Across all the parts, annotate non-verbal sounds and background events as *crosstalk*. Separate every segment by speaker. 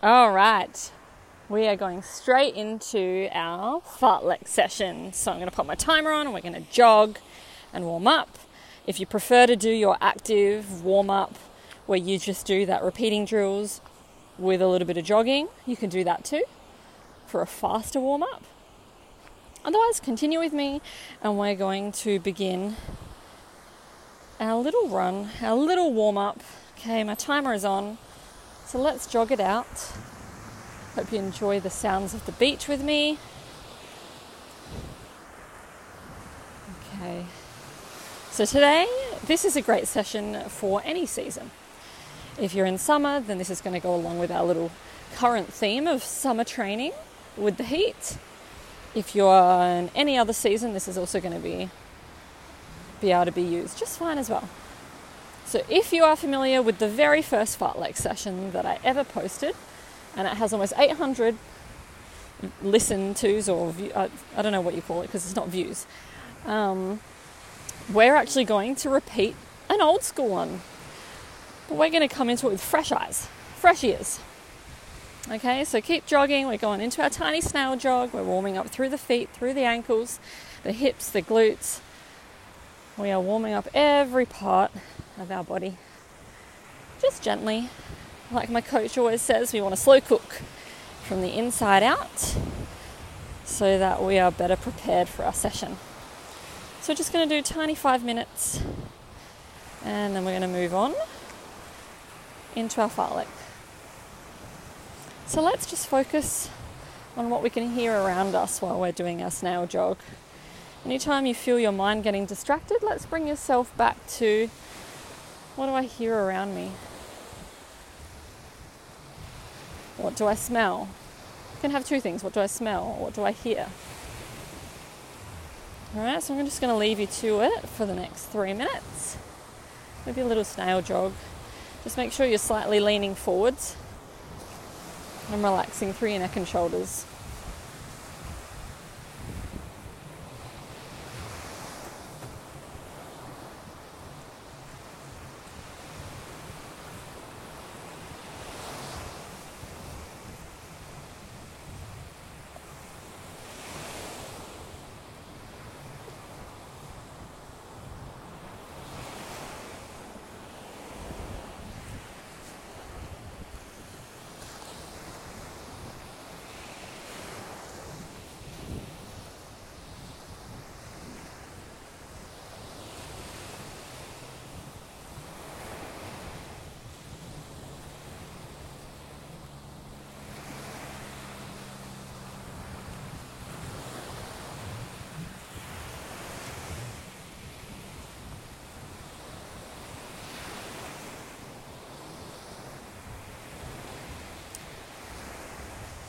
Speaker 1: All right, we are going straight into our fartlek session. So I'm going to put my timer on and we're going to jog and warm up. If you prefer to do your active warm up where you just do that repeating drills with a little bit of jogging, you can do that too for a faster warm up. Otherwise, continue with me and we're going to begin our little run, our little warm up. Okay, my timer is on. So let's jog it out. Hope you enjoy the sounds of the beach with me. Okay. So today, this is a great session for any season. If you're in summer, then this is going to go along with our little current theme of summer training with the heat. If you're in any other season, this is also going to be be able to be used just fine as well. So, if you are familiar with the very first fartlek session that I ever posted, and it has almost 800 listen tos or view, I, I, don't know what you call it because it's not views, um, we're actually going to repeat an old school one. But we're going to come into it with fresh eyes, fresh ears. Okay, so keep jogging. We're going into our tiny snail jog. We're warming up through the feet, through the ankles, the hips, the glutes. We are warming up every part of our body. Just gently. Like my coach always says, we want to slow cook from the inside out so that we are better prepared for our session. So we're just going to do tiny five minutes and then we're going to move on into our fartlek. So let's just focus on what we can hear around us while we're doing our snail jog. Anytime you feel your mind getting distracted, let's bring yourself back to what do I hear around me? What do I smell? You can have two things. What do I smell? What do I hear? Alright, so I'm just going to leave you to it for the next three minutes. Maybe a little snail jog. Just make sure you're slightly leaning forwards and relaxing through your neck and shoulders.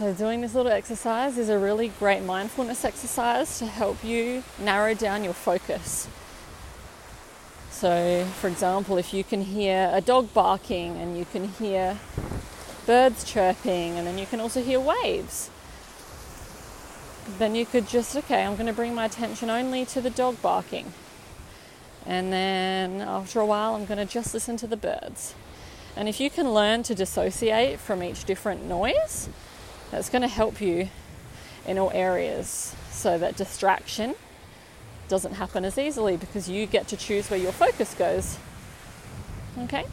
Speaker 1: So, doing this little exercise is a really great mindfulness exercise to help you narrow down your focus. So, for example, if you can hear a dog barking and you can hear birds chirping and then you can also hear waves, then you could just, okay, I'm going to bring my attention only to the dog barking. And then after a while, I'm going to just listen to the birds. And if you can learn to dissociate from each different noise, that's going to help you in all areas so that distraction doesn't happen as easily because you get to choose where your focus goes. Okay?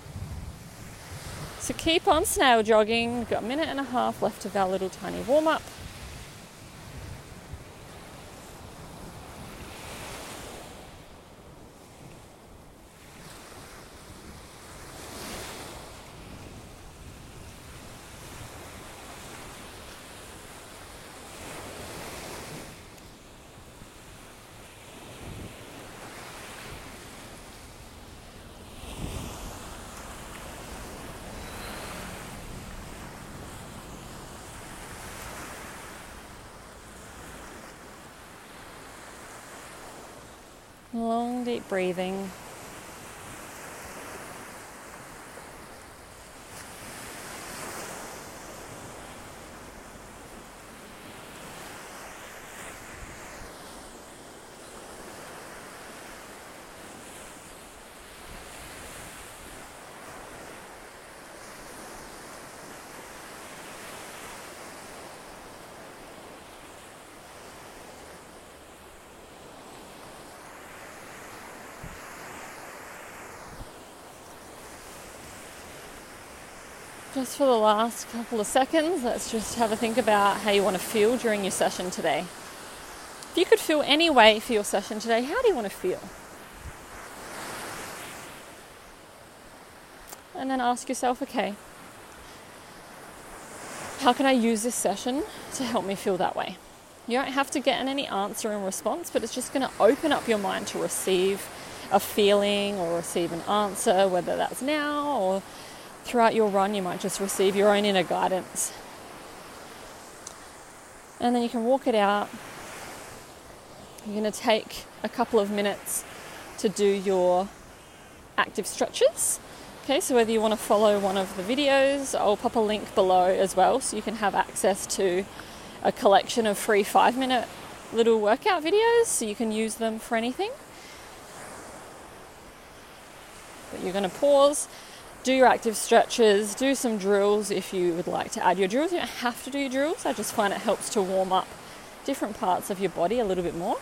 Speaker 1: So keep on snail jogging. We've got a minute and a half left of our little tiny warm up. Long, deep breathing. Just for the last couple of seconds, let's just have a think about how you want to feel during your session today. If you could feel any way for your session today, how do you want to feel? And then ask yourself, okay, how can I use this session to help me feel that way? You don't have to get in any answer in response, but it's just going to open up your mind to receive a feeling or receive an answer, whether that's now or throughout your run, you might just receive your own inner guidance. And then you can walk it out. You're going to take a couple of minutes to do your active stretches. Okay, so whether you want to follow one of the videos, I'll pop a link below as well so you can have access to a collection of free five minute little workout videos so you can use them for anything. But you're going to pause, do your active stretches, do some drills if you would like to add your drills. You don't have to do your drills, I just find it helps to warm up different parts of your body a little bit more.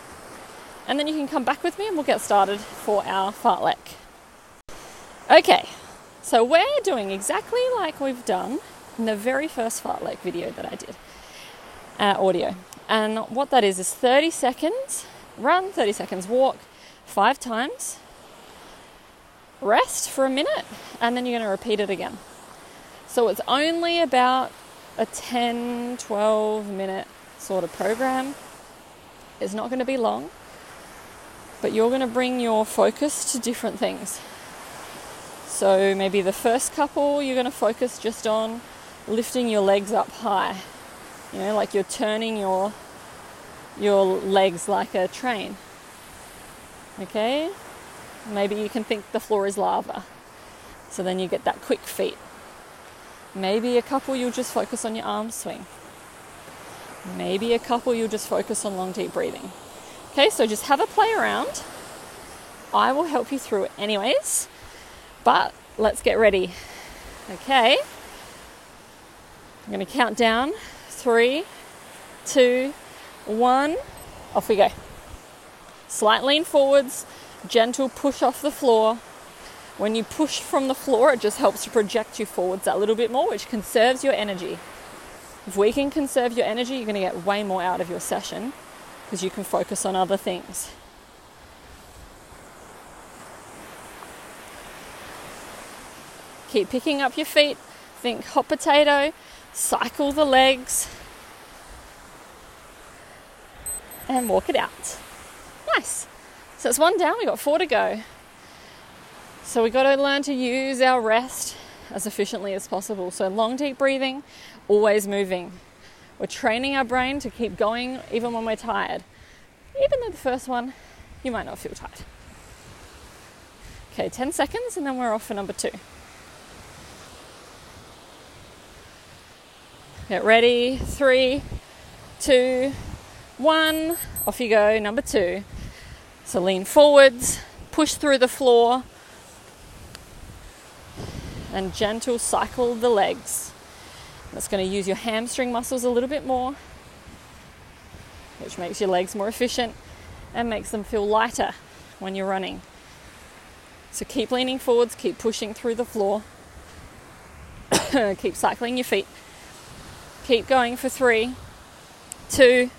Speaker 1: And then you can come back with me and we'll get started for our fartlek. Okay, so we're doing exactly like we've done in the very first fartlek video that I did, uh, audio. And what that is is 30 seconds run, 30 seconds walk, five times, rest for a minute, and then you're going to repeat it again. So it's only about a 10, 12 minute sort of program. It's not going to be long, but you're going to bring your focus to different things. So maybe the first couple you're going to focus just on lifting your legs up high. You know, like you're turning your your legs like a train. Okay? Maybe you can think the floor is lava. So then you get that quick feet. Maybe a couple you'll just focus on your arm swing. Maybe a couple you'll just focus on long deep breathing. Okay, so just have a play around. I will help you through it anyways. But let's get ready. Okay. I'm going to count down three, two, one. Off we go. Slight lean forwards, gentle push off the floor. When you push from the floor, it just helps to project you forwards a little bit more, which conserves your energy. If we can conserve your energy, you're going to get way more out of your session because you can focus on other things. Keep picking up your feet. Think hot potato. Cycle the legs. And walk it out. Nice. So it's one down, we've got four to go. So we've got to learn to use our rest as efficiently as possible. So long deep breathing, always moving. We're training our brain to keep going even when we're tired. Even though the first one, you might not feel tired. Okay, 10 seconds and then we're off for number two. Get ready. Three, two, one. Off you go. Number two. So lean forwards, push through the floor, and gentle cycle the legs. That's going to use your hamstring muscles a little bit more, which makes your legs more efficient and makes them feel lighter when you're running. So keep leaning forwards, keep pushing through the floor, *coughs* keep cycling your feet. Keep going for three, two,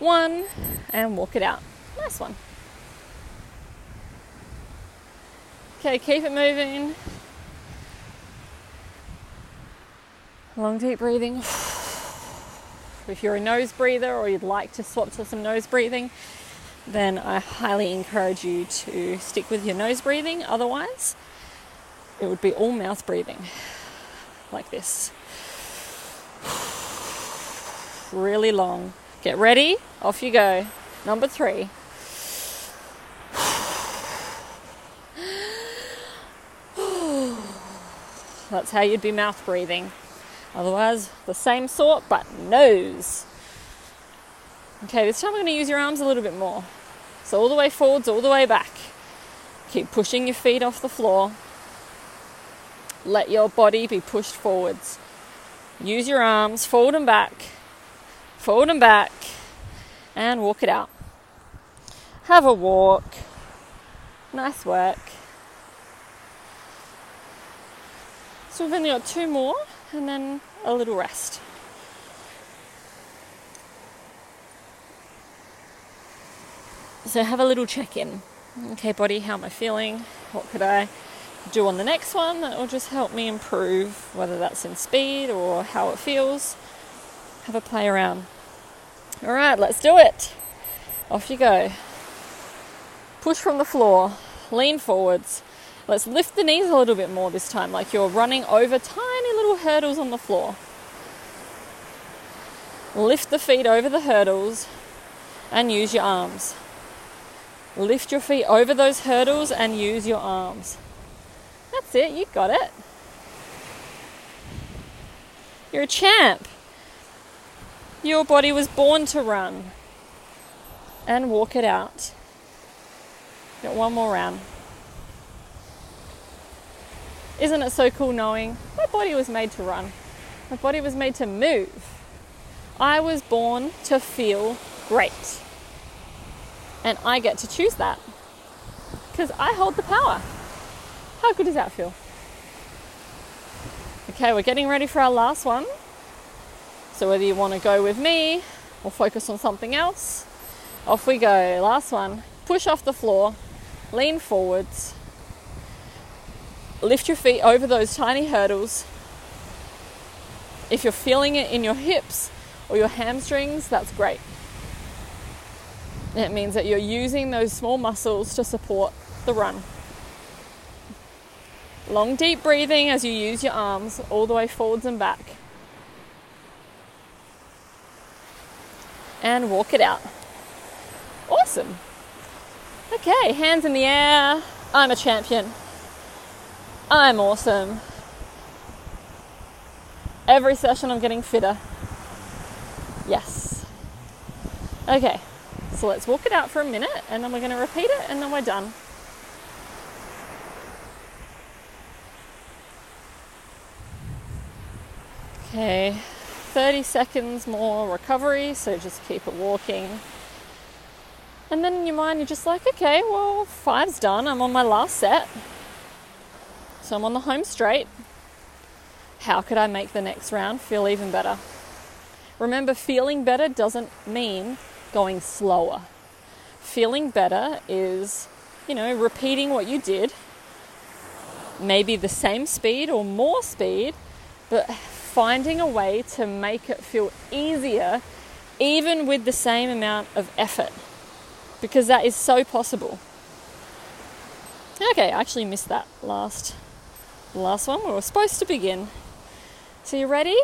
Speaker 1: one, and walk it out. Nice one. Okay, keep it moving. Long deep breathing. If you're a nose breather or you'd like to swap to some nose breathing, then I highly encourage you to stick with your nose breathing. Otherwise, it would be all mouth breathing, like this really long. Get ready, off you go. Number three. That's how you'd be mouth breathing. Otherwise, the same sort, but nose. Okay, this time I'm going to use your arms a little bit more. So, all the way forwards, all the way back. Keep pushing your feet off the floor. Let your body be pushed forwards. Use your arms forward and back forward and back, and walk it out. Have a walk. Nice work. So we've only got two more and then a little rest. So have a little check in. Okay, body, how am I feeling? What could I do on the next one that will just help me improve, whether that's in speed or how it feels? Have a play around. All right, let's do it. Off you go. Push from the floor, lean forwards. Let's lift the knees a little bit more this time, like you're running over tiny little hurdles on the floor. Lift the feet over the hurdles and use your arms. Lift your feet over those hurdles and use your arms. That's it, you got it. You're a champ. Your body was born to run. And walk it out. Got one more round. Isn't it so cool knowing my body was made to run? My body was made to move. I was born to feel great. And I get to choose that because I hold the power. How good does that feel? Okay, we're getting ready for our last one. So, whether you want to go with me or focus on something else, off we go. Last one. Push off the floor, lean forwards, lift your feet over those tiny hurdles. If you're feeling it in your hips or your hamstrings, that's great. It means that you're using those small muscles to support the run. Long, deep breathing as you use your arms all the way forwards and back. And walk it out. Awesome. Okay, hands in the air. I'm a champion. I'm awesome. Every session I'm getting fitter. Yes. Okay, so let's walk it out for a minute and then we're going to repeat it and then we're done. Okay, 30 seconds more recovery, so just keep it walking. And then in your mind, you're just like, okay, well, five's done. I'm on my last set. So I'm on the home straight. How could I make the next round feel even better? Remember, feeling better doesn't mean going slower. Feeling better is, you know, repeating what you did, maybe the same speed or more speed, but finding a way to make it feel easier, even with the same amount of effort, because that is so possible. Okay, I actually missed that last the last one we were supposed to begin. So you ready?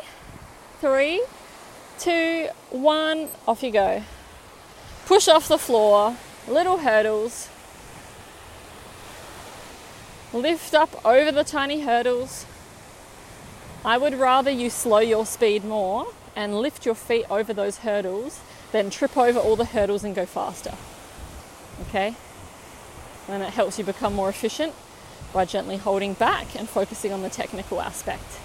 Speaker 1: Three, two, one, off you go. Push off the floor, little hurdles. Lift up over the tiny hurdles. I would rather you slow your speed more and lift your feet over those hurdles than trip over all the hurdles and go faster. Okay? And it helps you become more efficient by gently holding back and focusing on the technical aspect.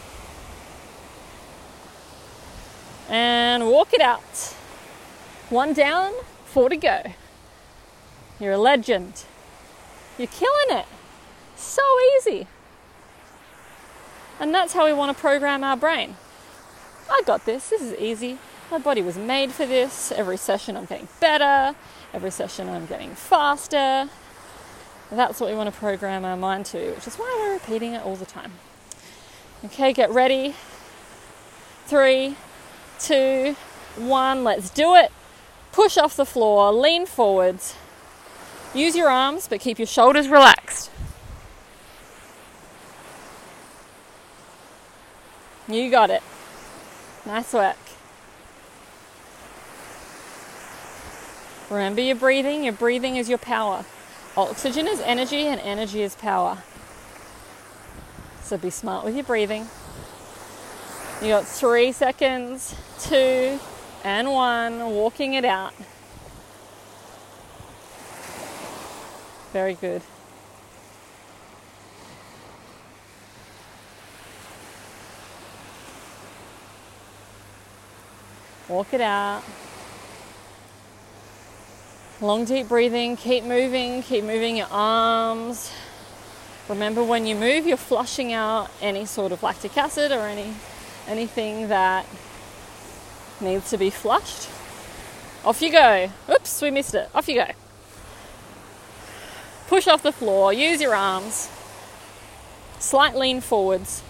Speaker 1: And walk it out. One down, four to go. You're a legend. You're killing it. So easy. And that's how we want to program our brain. I got this. This is easy. My body was made for this. Every session I'm getting better. Every session I'm getting faster. That's what we want to program our mind to, which is why we're repeating it all the time. Okay, get ready. Three, two, one, let's do it. Push off the floor, lean forwards. Use your arms, but keep your shoulders relaxed. You got it. Nice work. Remember your breathing. Your breathing is your power. Oxygen is energy and energy is power. So be smart with your breathing. You got three seconds, two, and one, walking it out. Very good. Walk it out. Long deep breathing, keep moving, keep moving your arms, Remember when you move, you're flushing out any sort of lactic acid or any anything that needs to be flushed. Off you go. Oops, we missed it. Off you go. Push off the floor, use your arms. Slight lean forwards.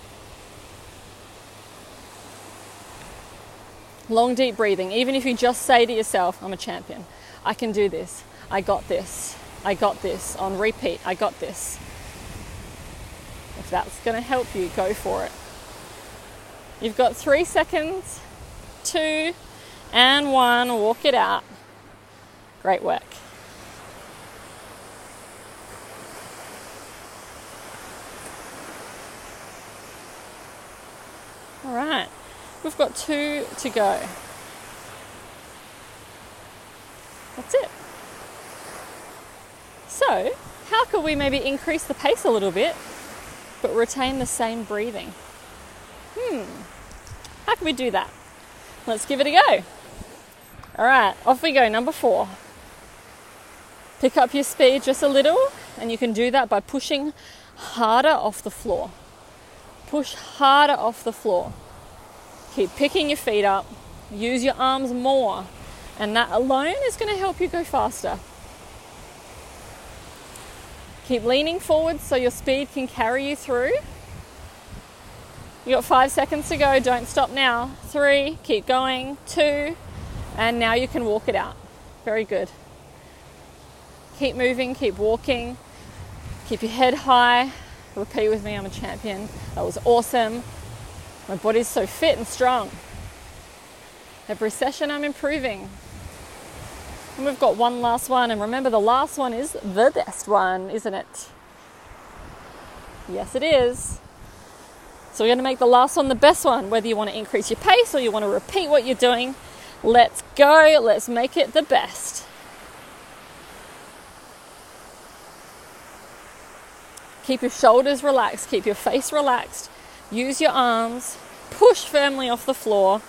Speaker 1: Long, deep breathing. Even if you just say to yourself, I'm a champion, I can do this, I got this, I got this, on repeat, I got this. If that's going to help you, go for it. You've got three seconds, two, and one. Walk it out. Great work. All right, we've got two to go. That's it. So, how could we maybe increase the pace a little bit but retain the same breathing? Hmm, how can we do that? Let's give it a go. All right, off we go. Number four. Pick up your speed just a little, and you can do that by pushing harder off the floor. Push harder off the floor. Keep picking your feet up. Use your arms more, and that alone is going to help you go faster. Keep leaning forward so your speed can carry you through. You got five seconds to go. Don't stop now. Three, keep going. Two, and now you can walk it out. Very good. Keep moving, keep walking, keep your head high. Repeat with me, I'm a champion. That was awesome. My body's so fit and strong. Every session I'm improving. And we've got one last one, and remember the last one is the best one, isn't it? Yes, it is. So we're going to make the last one the best one, whether you want to increase your pace or you want to repeat what you're doing. Let's go. Let's make it the best. Keep your shoulders relaxed, keep your face relaxed. Use your arms, push firmly off the floor.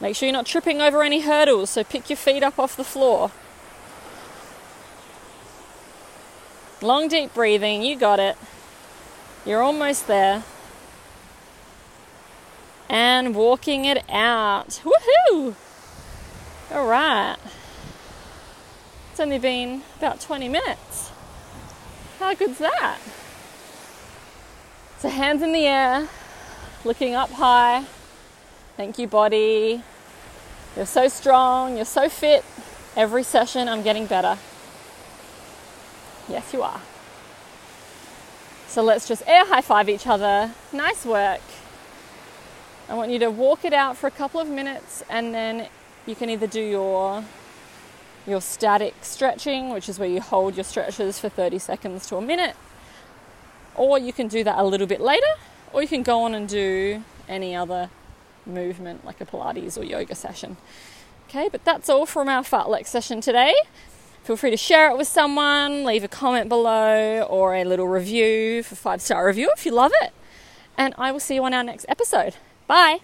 Speaker 1: Make sure you're not tripping over any hurdles, so pick your feet up off the floor. Long, deep breathing, you got it. You're almost there and walking it out. Woohoo! All right. It's only been about 20 minutes. How good's that? So, hands in the air, looking up high. Thank you, body. You're so strong, you're so fit. Every session, I'm getting better. Yes, you are. So, let's just air high five each other. Nice work. I want you to walk it out for a couple of minutes and then you can either do your your static stretching, which is where you hold your stretches for 30 seconds to a minute, or you can do that a little bit later, or you can go on and do any other movement like a Pilates or yoga session. Okay, but that's all from our fartlek session today. Feel free to share it with someone, leave a comment below, or a little review for five star review if you love it. And I will see you on our next episode. Bye.